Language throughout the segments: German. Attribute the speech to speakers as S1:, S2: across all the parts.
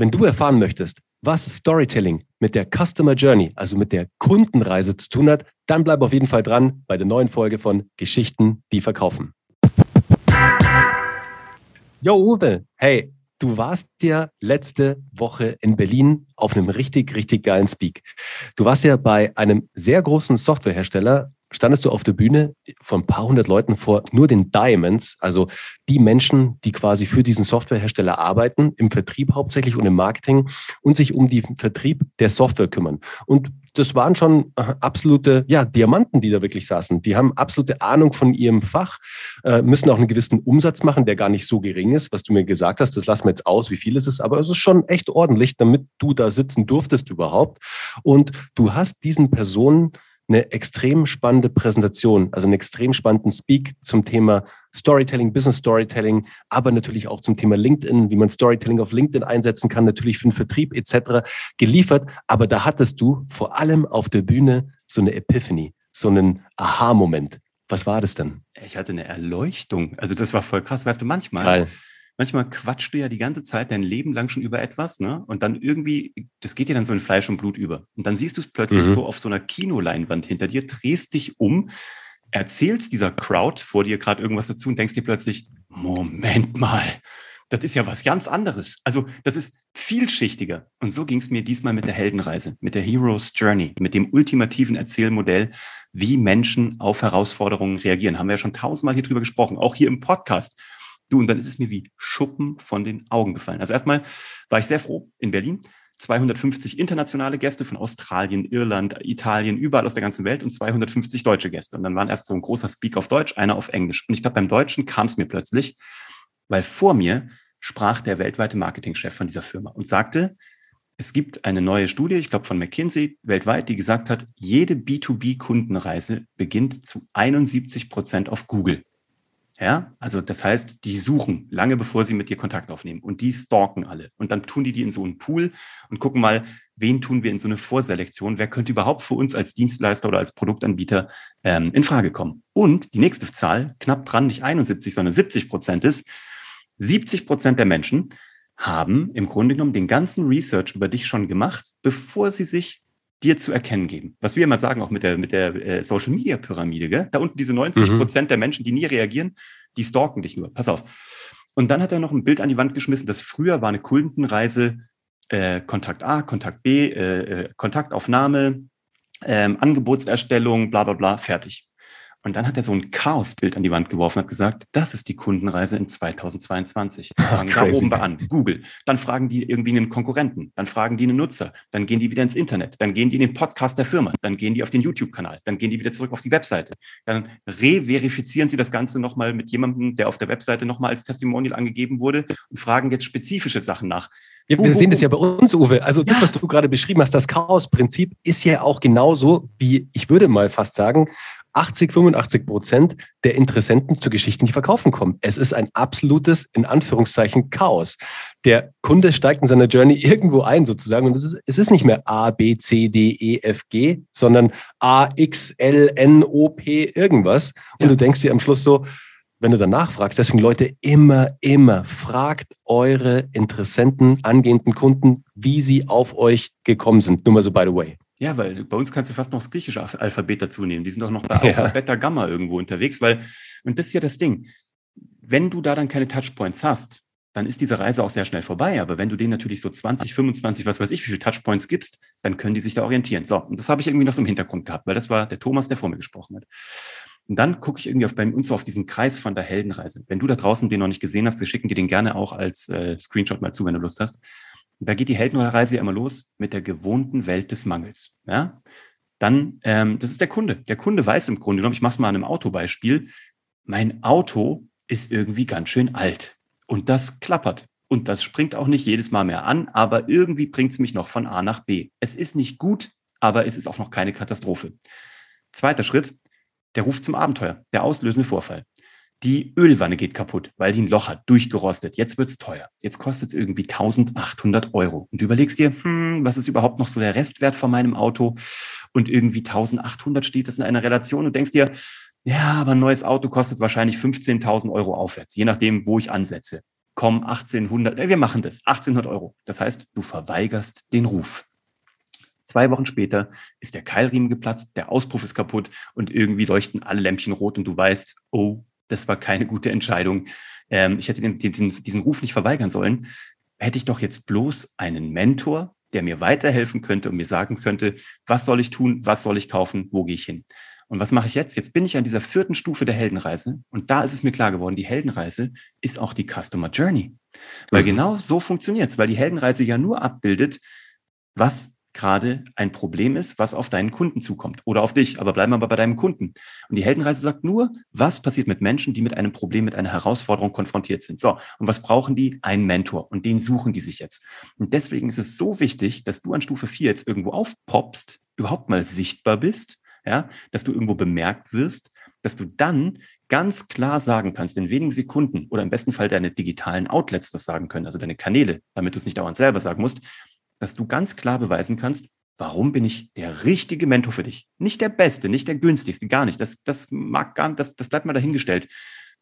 S1: Wenn du erfahren möchtest, was Storytelling mit der Customer Journey, also mit der Kundenreise zu tun hat, dann bleib auf jeden Fall dran bei der neuen Folge von Geschichten, die verkaufen. Yo, Uwe, hey, du warst ja letzte Woche in Berlin auf einem richtig, richtig geilen Speak. Du warst ja bei einem sehr großen Softwarehersteller standest du auf der Bühne von ein paar hundert Leuten vor nur den Diamonds, also die Menschen, die quasi für diesen Softwarehersteller arbeiten, im Vertrieb hauptsächlich und im Marketing und sich um den Vertrieb der Software kümmern. Und das waren schon äh, absolute ja, Diamanten, die da wirklich saßen. Die haben absolute Ahnung von ihrem Fach, äh, müssen auch einen gewissen Umsatz machen, der gar nicht so gering ist, was du mir gesagt hast. Das lassen wir jetzt aus, wie viel es ist, aber es ist schon echt ordentlich, damit du da sitzen durftest überhaupt. Und du hast diesen Personen eine extrem spannende Präsentation, also einen extrem spannenden Speak zum Thema Storytelling, Business Storytelling, aber natürlich auch zum Thema LinkedIn, wie man Storytelling auf LinkedIn einsetzen kann, natürlich für den Vertrieb etc. geliefert. Aber da hattest du vor allem auf der Bühne so eine Epiphany, so einen Aha-Moment. Was war das denn?
S2: Ich hatte eine Erleuchtung. Also das war voll krass. Weißt du, manchmal, Geil manchmal quatschst du ja die ganze Zeit dein Leben lang schon über etwas, ne? Und dann irgendwie, das geht dir dann so in Fleisch und Blut über. Und dann siehst du es plötzlich mhm. so auf so einer Kinoleinwand hinter dir, drehst dich um, erzählst dieser Crowd vor dir gerade irgendwas dazu und denkst dir plötzlich, Moment mal, das ist ja was ganz anderes. Also das ist vielschichtiger. Und so ging es mir diesmal mit der Heldenreise, mit der Hero's Journey, mit dem ultimativen Erzählmodell, wie Menschen auf Herausforderungen reagieren. Haben wir ja schon tausendmal hier drüber gesprochen, auch hier im Podcast. Du, und dann ist es mir wie Schuppen von den Augen gefallen. Also erstmal war ich sehr froh in Berlin. 250 internationale Gäste von Australien, Irland, Italien, überall aus der ganzen Welt und 250 deutsche Gäste. Und dann waren erst so ein großer Speak auf Deutsch, einer auf Englisch. Und ich glaube, beim Deutschen kam es mir plötzlich, weil vor mir sprach der weltweite Marketingchef von dieser Firma und sagte, es gibt eine neue Studie, ich glaube von McKinsey weltweit, die gesagt hat, jede B2B-Kundenreise beginnt zu 71 Prozent auf Google. Ja, also das heißt, die suchen lange bevor sie mit dir Kontakt aufnehmen und die stalken alle und dann tun die die in so einen Pool und gucken mal, wen tun wir in so eine Vorselektion, wer könnte überhaupt für uns als Dienstleister oder als Produktanbieter ähm, in Frage kommen. Und die nächste Zahl, knapp dran, nicht 71, sondern 70 Prozent ist, 70 Prozent der Menschen haben im Grunde genommen den ganzen Research über dich schon gemacht, bevor sie sich dir zu erkennen geben. Was wir immer sagen, auch mit der, mit der äh, Social Media Pyramide, gell? da unten diese 90 mhm. Prozent der Menschen, die nie reagieren, die stalken dich nur. Pass auf. Und dann hat er noch ein Bild an die Wand geschmissen, das früher war eine Kundenreise, äh, Kontakt A, Kontakt B, äh, äh Kontaktaufnahme, ähm, Angebotserstellung, bla bla bla, fertig. Und dann hat er so ein Chaosbild an die Wand geworfen und hat gesagt, das ist die Kundenreise in 2022. Ah, fangen da oben bei an, Google. Dann fragen die irgendwie einen Konkurrenten, dann fragen die einen Nutzer, dann gehen die wieder ins Internet, dann gehen die in den Podcast der Firma, dann gehen die auf den YouTube-Kanal, dann gehen die wieder zurück auf die Webseite. Dann re-verifizieren sie das Ganze nochmal mit jemandem, der auf der Webseite nochmal als Testimonial angegeben wurde und fragen jetzt spezifische Sachen nach.
S1: Ja, wir sehen das ja bei uns, Uwe. Also das, was du gerade beschrieben hast, das Chaos-Prinzip ist ja auch genauso wie, ich würde mal fast sagen, 80, 85 Prozent der Interessenten zu Geschichten, die verkaufen kommen. Es ist ein absolutes, in Anführungszeichen, Chaos. Der Kunde steigt in seiner Journey irgendwo ein sozusagen und es ist, es ist nicht mehr A, B, C, D, E, F, G, sondern A, X, L, N, O, P, irgendwas. Und ja. du denkst dir am Schluss so, wenn du danach fragst, deswegen Leute, immer, immer fragt eure Interessenten, angehenden Kunden, wie sie auf euch gekommen sind. Nur mal so by the way.
S2: Ja, weil bei uns kannst du fast noch das griechische Alphabet dazu nehmen. Die sind doch noch bei ja. Alpha, Beta, Gamma irgendwo unterwegs, weil, und das ist ja das Ding. Wenn du da dann keine Touchpoints hast, dann ist diese Reise auch sehr schnell vorbei. Aber wenn du denen natürlich so 20, 25, was weiß ich, wie viele Touchpoints gibst, dann können die sich da orientieren. So, und das habe ich irgendwie noch so im Hintergrund gehabt, weil das war der Thomas, der vor mir gesprochen hat. Und dann gucke ich irgendwie auf, bei uns so auf diesen Kreis von der Heldenreise. Wenn du da draußen den noch nicht gesehen hast, wir schicken dir den gerne auch als äh, Screenshot mal zu, wenn du Lust hast. Und da geht die Heldenreise ja immer los mit der gewohnten Welt des Mangels. Ja? Dann, ähm, das ist der Kunde. Der Kunde weiß im Grunde genommen, ich mache es mal an einem Autobeispiel, mein Auto ist irgendwie ganz schön alt. Und das klappert. Und das springt auch nicht jedes Mal mehr an, aber irgendwie bringt es mich noch von A nach B. Es ist nicht gut, aber es ist auch noch keine Katastrophe. Zweiter Schritt, der Ruf zum Abenteuer, der auslösende Vorfall. Die Ölwanne geht kaputt, weil die ein Loch hat, durchgerostet. Jetzt wird's teuer. Jetzt kostet es irgendwie 1800 Euro. Und du überlegst dir, hm, was ist überhaupt noch so der Restwert von meinem Auto? Und irgendwie 1800 steht das in einer Relation und denkst dir, ja, aber ein neues Auto kostet wahrscheinlich 15.000 Euro aufwärts, je nachdem, wo ich ansetze. komm, 1800, äh, wir machen das, 1800 Euro. Das heißt, du verweigerst den Ruf. Zwei Wochen später ist der Keilriemen geplatzt, der Auspuff ist kaputt und irgendwie leuchten alle Lämpchen rot und du weißt, oh, das war keine gute Entscheidung. Ähm, ich hätte den, diesen, diesen Ruf nicht verweigern sollen. Hätte ich doch jetzt bloß einen Mentor, der mir weiterhelfen könnte und mir sagen könnte, was soll ich tun, was soll ich kaufen, wo gehe ich hin. Und was mache ich jetzt? Jetzt bin ich an dieser vierten Stufe der Heldenreise und da ist es mir klar geworden, die Heldenreise ist auch die Customer Journey. Weil mhm. genau so funktioniert es, weil die Heldenreise ja nur abbildet, was gerade ein Problem ist, was auf deinen Kunden zukommt oder auf dich, aber bleiben wir bei deinem Kunden. Und die Heldenreise sagt nur, was passiert mit Menschen, die mit einem Problem, mit einer Herausforderung konfrontiert sind. So, und was brauchen die? Einen Mentor und den suchen die sich jetzt. Und deswegen ist es so wichtig, dass du an Stufe 4 jetzt irgendwo aufpoppst, überhaupt mal sichtbar bist, ja, dass du irgendwo bemerkt wirst, dass du dann ganz klar sagen kannst, in wenigen Sekunden oder im besten Fall deine digitalen Outlets das sagen können, also deine Kanäle, damit du es nicht dauernd selber sagen musst, dass du ganz klar beweisen kannst, warum bin ich der richtige Mentor für dich? Nicht der beste, nicht der günstigste, gar nicht. Das, das mag gar das, das bleibt mal dahingestellt.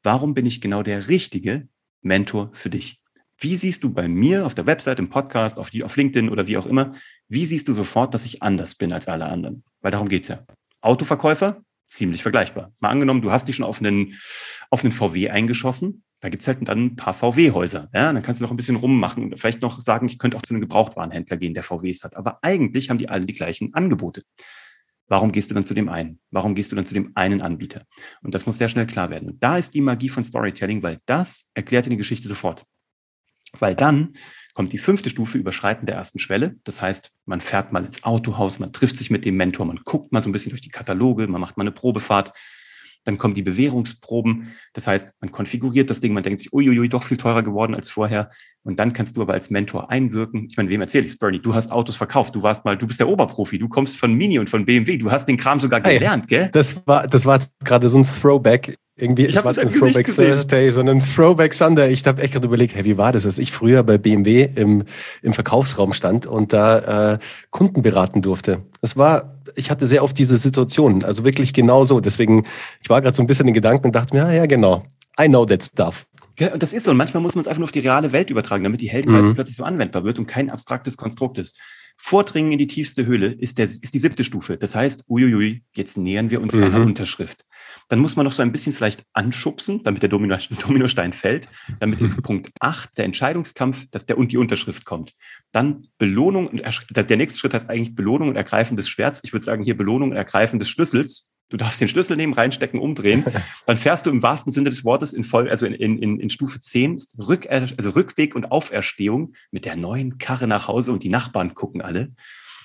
S2: Warum bin ich genau der richtige Mentor für dich? Wie siehst du bei mir auf der Website, im Podcast, auf, die, auf LinkedIn oder wie auch immer, wie siehst du sofort, dass ich anders bin als alle anderen? Weil darum geht's ja. Autoverkäufer, ziemlich vergleichbar. Mal angenommen, du hast dich schon auf einen, auf einen VW eingeschossen da gibt's halt dann ein paar VW-Häuser. Ja? Dann kannst du noch ein bisschen rummachen und vielleicht noch sagen, ich könnte auch zu einem Gebrauchtwarenhändler gehen, der VWs hat. Aber eigentlich haben die alle die gleichen Angebote. Warum gehst du dann zu dem einen? Warum gehst du dann zu dem einen Anbieter? Und das muss sehr schnell klar werden. Und da ist die Magie von Storytelling, weil das erklärt dir die Geschichte sofort. Weil dann kommt die fünfte Stufe Überschreiten der ersten Schwelle. Das heißt, man fährt mal ins Autohaus, man trifft sich mit dem Mentor, man guckt mal so ein bisschen durch die Kataloge, man macht mal eine Probefahrt, dann kommen die Bewährungsproben. Das heißt, man konfiguriert das Ding, man denkt sich, uiuiui, doch viel teurer geworden als vorher. Und dann kannst du aber als Mentor einwirken. Ich meine, wem erzähle ich Bernie? Du hast Autos verkauft. Du warst mal, du bist der Oberprofi. Du kommst von Mini und von BMW. Du hast den Kram sogar gelernt, hey, gell?
S1: Das war, das war gerade so ein Throwback irgendwie,
S2: ich habe
S1: ein Throwback Thursday, sondern Throwback Sunday. Ich habe echt gerade überlegt, hey, wie war das, dass ich früher bei BMW im, im Verkaufsraum stand und da äh, Kunden beraten durfte. Das war, ich hatte sehr oft diese Situation, also wirklich genau so. Deswegen, ich war gerade so ein bisschen in Gedanken und dachte mir, ja, ja, genau, I know that stuff.
S2: Ja, und das ist so. Und manchmal muss man es einfach nur auf die reale Welt übertragen, damit die Heldenreise mhm. plötzlich so anwendbar wird und kein abstraktes Konstrukt ist. Vordringen in die tiefste Höhle ist, der, ist die siebte Stufe. Das heißt, uiuiui, jetzt nähern wir uns mhm. einer Unterschrift. Dann muss man noch so ein bisschen vielleicht anschubsen, damit der Domino, Dominostein fällt, damit in Punkt 8 der Entscheidungskampf, dass der und die Unterschrift kommt. Dann Belohnung und der nächste Schritt heißt eigentlich Belohnung und Ergreifen des Schwerts. Ich würde sagen hier Belohnung und Ergreifen des Schlüssels. Du darfst den Schlüssel nehmen, reinstecken, umdrehen. Dann fährst du im wahrsten Sinne des Wortes in voll, also in, in, in Stufe 10, Rück, also Rückweg und Auferstehung mit der neuen Karre nach Hause und die Nachbarn gucken alle.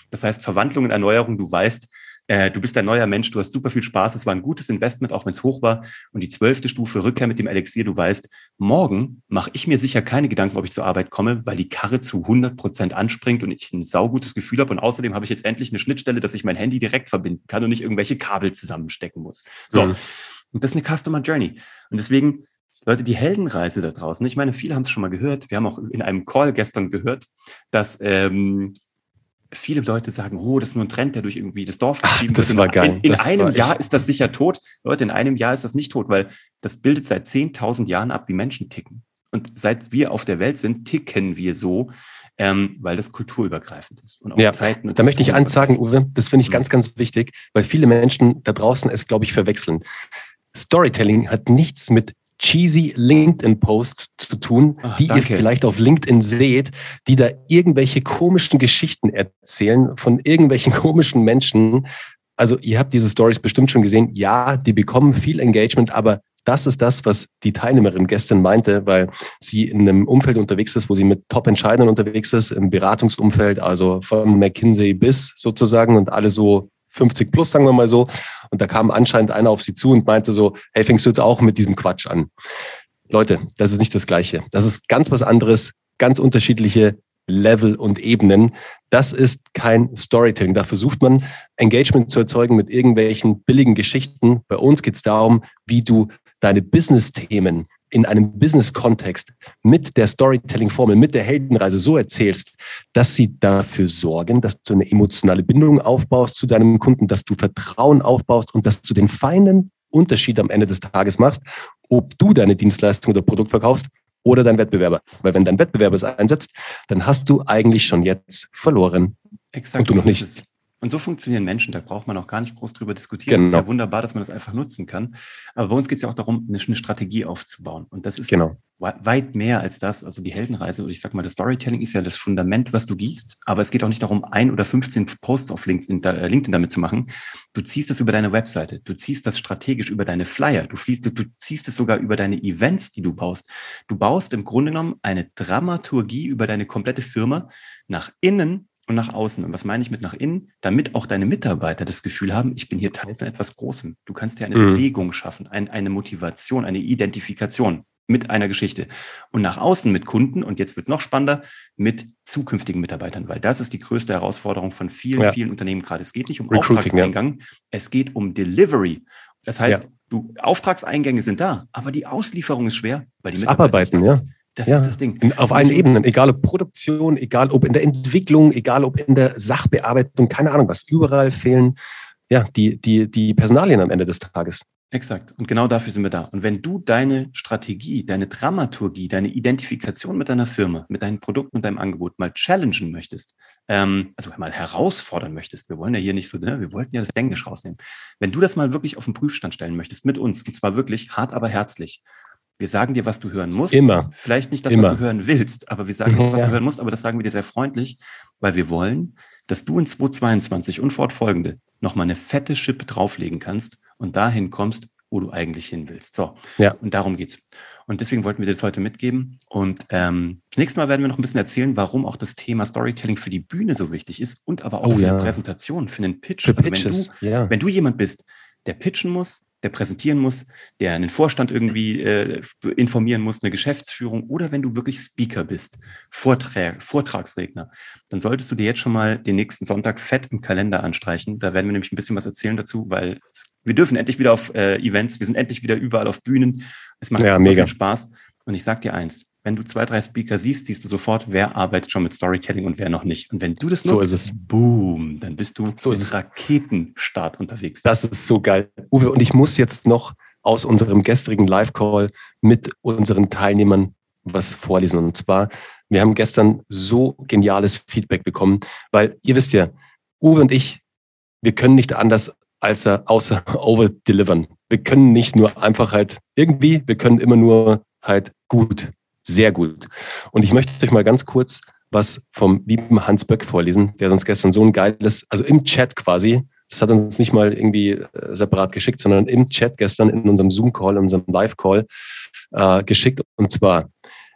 S2: Das heißt, Verwandlung und Erneuerung, du weißt, äh, du bist ein neuer Mensch, du hast super viel Spaß, es war ein gutes Investment, auch wenn es hoch war. Und die zwölfte Stufe, Rückkehr mit dem Elixier, du weißt, morgen mache ich mir sicher keine Gedanken, ob ich zur Arbeit komme, weil die Karre zu 100 Prozent anspringt und ich ein saugutes Gefühl habe. Und außerdem habe ich jetzt endlich eine Schnittstelle, dass ich mein Handy direkt verbinden kann und nicht irgendwelche Kabel zusammenstecken muss. So. Mhm. Und das ist eine Customer Journey. Und deswegen Leute, die Heldenreise da draußen, ich meine, viele haben es schon mal gehört. Wir haben auch in einem Call gestern gehört, dass ähm, viele Leute sagen, oh, das ist nur ein Trend, der durch irgendwie das Dorf
S1: getrieben wird. Das war geil.
S2: In, in einem Jahr ist das sicher tot. Leute, in einem Jahr ist das nicht tot, weil das bildet seit 10.000 Jahren ab, wie Menschen ticken. Und seit wir auf der Welt sind, ticken wir so, ähm, weil das kulturübergreifend ist.
S1: Und auch ja, Zeiten da möchte ich eins sagen, Uwe, das finde ich mhm. ganz, ganz wichtig, weil viele Menschen da draußen es, glaube ich, verwechseln. Storytelling hat nichts mit cheesy LinkedIn-Posts zu tun, Ach, die danke. ihr vielleicht auf LinkedIn seht, die da irgendwelche komischen Geschichten erzählen von irgendwelchen komischen Menschen. Also ihr habt diese Stories bestimmt schon gesehen. Ja, die bekommen viel Engagement, aber das ist das, was die Teilnehmerin gestern meinte, weil sie in einem Umfeld unterwegs ist, wo sie mit Top-Entscheidern unterwegs ist, im Beratungsumfeld, also von McKinsey bis sozusagen und alle so 50 plus, sagen wir mal so. Und da kam anscheinend einer auf sie zu und meinte so, hey, fängst du jetzt auch mit diesem Quatsch an? Leute, das ist nicht das Gleiche. Das ist ganz was anderes, ganz unterschiedliche Level und Ebenen. Das ist kein Storytelling. Da versucht man Engagement zu erzeugen mit irgendwelchen billigen Geschichten. Bei uns geht es darum, wie du deine Business-Themen in einem Business-Kontext mit der Storytelling-Formel, mit der Heldenreise so erzählst, dass sie dafür sorgen, dass du eine emotionale Bindung aufbaust zu deinem Kunden, dass du Vertrauen aufbaust und dass du den feinen Unterschied am Ende des Tages machst, ob du deine Dienstleistung oder Produkt verkaufst oder dein Wettbewerber. Weil wenn dein Wettbewerber es einsetzt, dann hast du eigentlich schon jetzt verloren.
S2: Exakt. Und du noch nicht. Und so funktionieren Menschen, da braucht man auch gar nicht groß drüber diskutieren. Genau. Es ist ja wunderbar, dass man das einfach nutzen kann. Aber bei uns geht es ja auch darum, eine, eine, Strategie aufzubauen. Und das ist genau. weit mehr als das. Also die Heldenreise oder ich sag mal, das Storytelling ist ja das Fundament, was du gießt. Aber es geht auch nicht darum, ein oder 15 Posts auf LinkedIn, äh, LinkedIn damit zu machen. Du ziehst das über deine Webseite. Du ziehst das strategisch über deine Flyer. Du, fließt, du ziehst es sogar über deine Events, die du baust. Du baust im Grunde genommen eine Dramaturgie über deine komplette Firma nach innen und nach außen. Und was meine ich mit nach innen? Damit auch deine Mitarbeiter das Gefühl haben, ich bin hier Teil von etwas Großem. Du kannst dir eine mhm. Bewegung schaffen, ein, eine Motivation, eine Identifikation mit einer Geschichte. Und nach außen mit Kunden, und jetzt wird es noch spannender, mit zukünftigen Mitarbeitern, weil das ist die größte Herausforderung von vielen, ja. vielen Unternehmen gerade. Es geht nicht um Recruiting, Auftragseingang, ja. es geht um Delivery. Das heißt, ja. du, Auftragseingänge sind da, aber die Auslieferung ist schwer,
S1: weil die das Mitarbeiter Abarbeiten, ja. Das ja, ist das Ding. Auf allen Ebenen, egal ob Produktion, egal ob in der Entwicklung, egal ob in der Sachbearbeitung, keine Ahnung was, überall fehlen ja die, die, die Personalien am Ende des Tages.
S2: Exakt. Und genau dafür sind wir da. Und wenn du deine Strategie, deine Dramaturgie, deine Identifikation mit deiner Firma, mit deinen Produkten und deinem Angebot mal challengen möchtest, ähm, also mal herausfordern möchtest, wir wollen ja hier nicht so, ne, wir wollten ja das Denglisch rausnehmen. Wenn du das mal wirklich auf den Prüfstand stellen möchtest mit uns, und zwar wirklich hart, aber herzlich, wir sagen dir, was du hören musst.
S1: Immer.
S2: Vielleicht nicht das, Immer. was du hören willst, aber wir sagen dir, was ja. du hören musst, aber das sagen wir dir sehr freundlich, weil wir wollen, dass du in 2022 und fortfolgende nochmal eine fette Schippe drauflegen kannst und dahin kommst, wo du eigentlich hin willst. So, ja. und darum geht's. Und deswegen wollten wir dir das heute mitgeben. Und ähm, das nächste Mal werden wir noch ein bisschen erzählen, warum auch das Thema Storytelling für die Bühne so wichtig ist und aber auch oh, für ja. eine Präsentation, für einen Pitch. Für also wenn du, ja. wenn du jemand bist, der pitchen muss, der präsentieren muss, der einen Vorstand irgendwie äh, informieren muss, eine Geschäftsführung oder wenn du wirklich Speaker bist, Vortrag, Vortragsredner, dann solltest du dir jetzt schon mal den nächsten Sonntag fett im Kalender anstreichen. Da werden wir nämlich ein bisschen was erzählen dazu, weil wir dürfen endlich wieder auf äh, Events, wir sind endlich wieder überall auf Bühnen. Es macht ja, mega. viel Spaß. Und ich sag dir eins, wenn du zwei, drei Speaker siehst, siehst du sofort, wer arbeitet schon mit Storytelling und wer noch nicht. Und wenn du das nutzt, so ist es. boom, dann bist du so im Raketenstart unterwegs.
S1: Das ist so geil. Uwe, und ich muss jetzt noch aus unserem gestrigen Live-Call mit unseren Teilnehmern was vorlesen. Und zwar, wir haben gestern so geniales Feedback bekommen, weil ihr wisst ja, Uwe und ich, wir können nicht anders als außer over-delivern. Wir können nicht nur einfach halt irgendwie, wir können immer nur halt gut sehr gut. Und ich möchte euch mal ganz kurz was vom lieben Hans Böck vorlesen, der uns gestern so ein geiles, also im Chat quasi, das hat uns nicht mal irgendwie äh, separat geschickt, sondern im Chat gestern in unserem Zoom-Call, in unserem Live-Call äh, geschickt. Und zwar,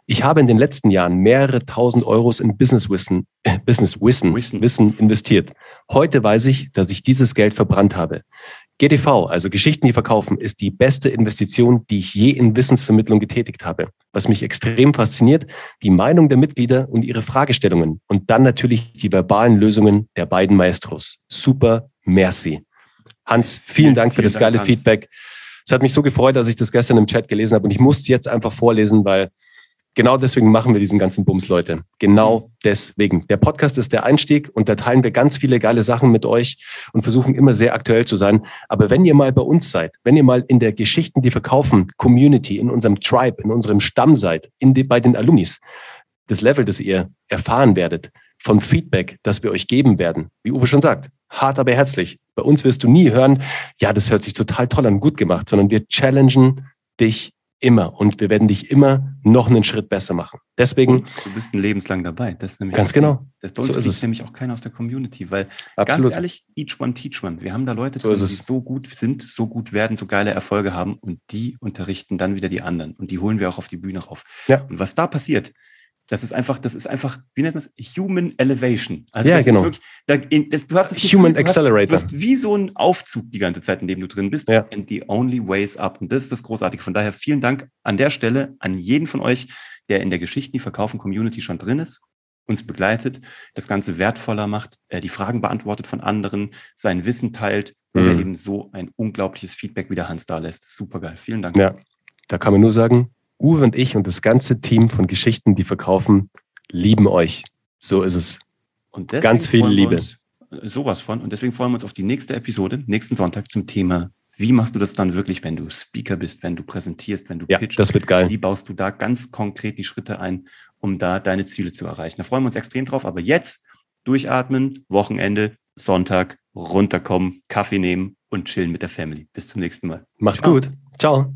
S1: ich habe in den letzten Jahren mehrere tausend Euros in Business Wissen, äh, Business Wissen. Wissen investiert. Heute weiß ich, dass ich dieses Geld verbrannt habe. GDV, also Geschichten, die verkaufen, ist die beste Investition, die ich je in Wissensvermittlung getätigt habe. Was mich extrem fasziniert, die Meinung der Mitglieder und ihre Fragestellungen und dann natürlich die verbalen Lösungen der beiden Maestros. Super, merci. Hans, vielen Dank für das Dank, geile Hans. Feedback. Es hat mich so gefreut, dass ich das gestern im Chat gelesen habe und ich muss jetzt einfach vorlesen, weil Genau deswegen machen wir diesen ganzen Bums, Leute. Genau deswegen. Der Podcast ist der Einstieg und da teilen wir ganz viele geile Sachen mit euch und versuchen immer sehr aktuell zu sein. Aber wenn ihr mal bei uns seid, wenn ihr mal in der Geschichten, die verkaufen, Community, in unserem Tribe, in unserem Stamm seid, in die, bei den Alumnis, das Level, das ihr erfahren werdet, von Feedback, das wir euch geben werden, wie Uwe schon sagt, hart aber herzlich. Bei uns wirst du nie hören, ja, das hört sich total toll an, gut gemacht, sondern wir challengen dich immer und wir werden dich immer noch einen Schritt besser machen. Deswegen. Und
S2: du bist ein lebenslang dabei. Das ist
S1: nämlich ganz genau.
S2: Das, bei uns so ist nämlich auch keiner aus der Community, weil Absolut. ganz ehrlich, each one teach one. Wir haben da Leute, so drin, die so gut sind, so gut werden, so geile Erfolge haben und die unterrichten dann wieder die anderen und die holen wir auch auf die Bühne rauf. Ja. Und was da passiert, das ist einfach, das ist einfach, wie nennt man das? Human Elevation.
S1: Also ja,
S2: das
S1: genau.
S2: ist wirklich, das, du hast das
S1: Human Gefühl, Accelerator.
S2: Du hast, du hast wie so ein Aufzug die ganze Zeit, in dem du drin bist. Ja. And the only way is up. Und das ist das Großartige. Von daher vielen Dank an der Stelle an jeden von euch, der in der Geschichten, die Verkaufen Community schon drin ist, uns begleitet, das Ganze wertvoller macht, äh, die Fragen beantwortet von anderen, sein Wissen teilt mhm. oder eben so ein unglaubliches Feedback wie der Hans da lässt. Super geil. Vielen Dank.
S1: Ja, da kann man nur sagen, Uwe und ich und das ganze Team von Geschichten, die verkaufen, lieben euch. So ist es.
S2: Und Ganz viel Liebe. Sowas von. Und deswegen freuen wir uns auf die nächste Episode, nächsten Sonntag zum Thema Wie machst du das dann wirklich, wenn du Speaker bist, wenn du präsentierst, wenn du
S1: ja, pitchst? Das wird geil.
S2: Wie baust du da ganz konkret die Schritte ein, um da deine Ziele zu erreichen? Da freuen wir uns extrem drauf. Aber jetzt durchatmen, Wochenende, Sonntag, runterkommen, Kaffee nehmen und chillen mit der Family. Bis zum nächsten Mal.
S1: Macht's Ciao. gut. Ciao.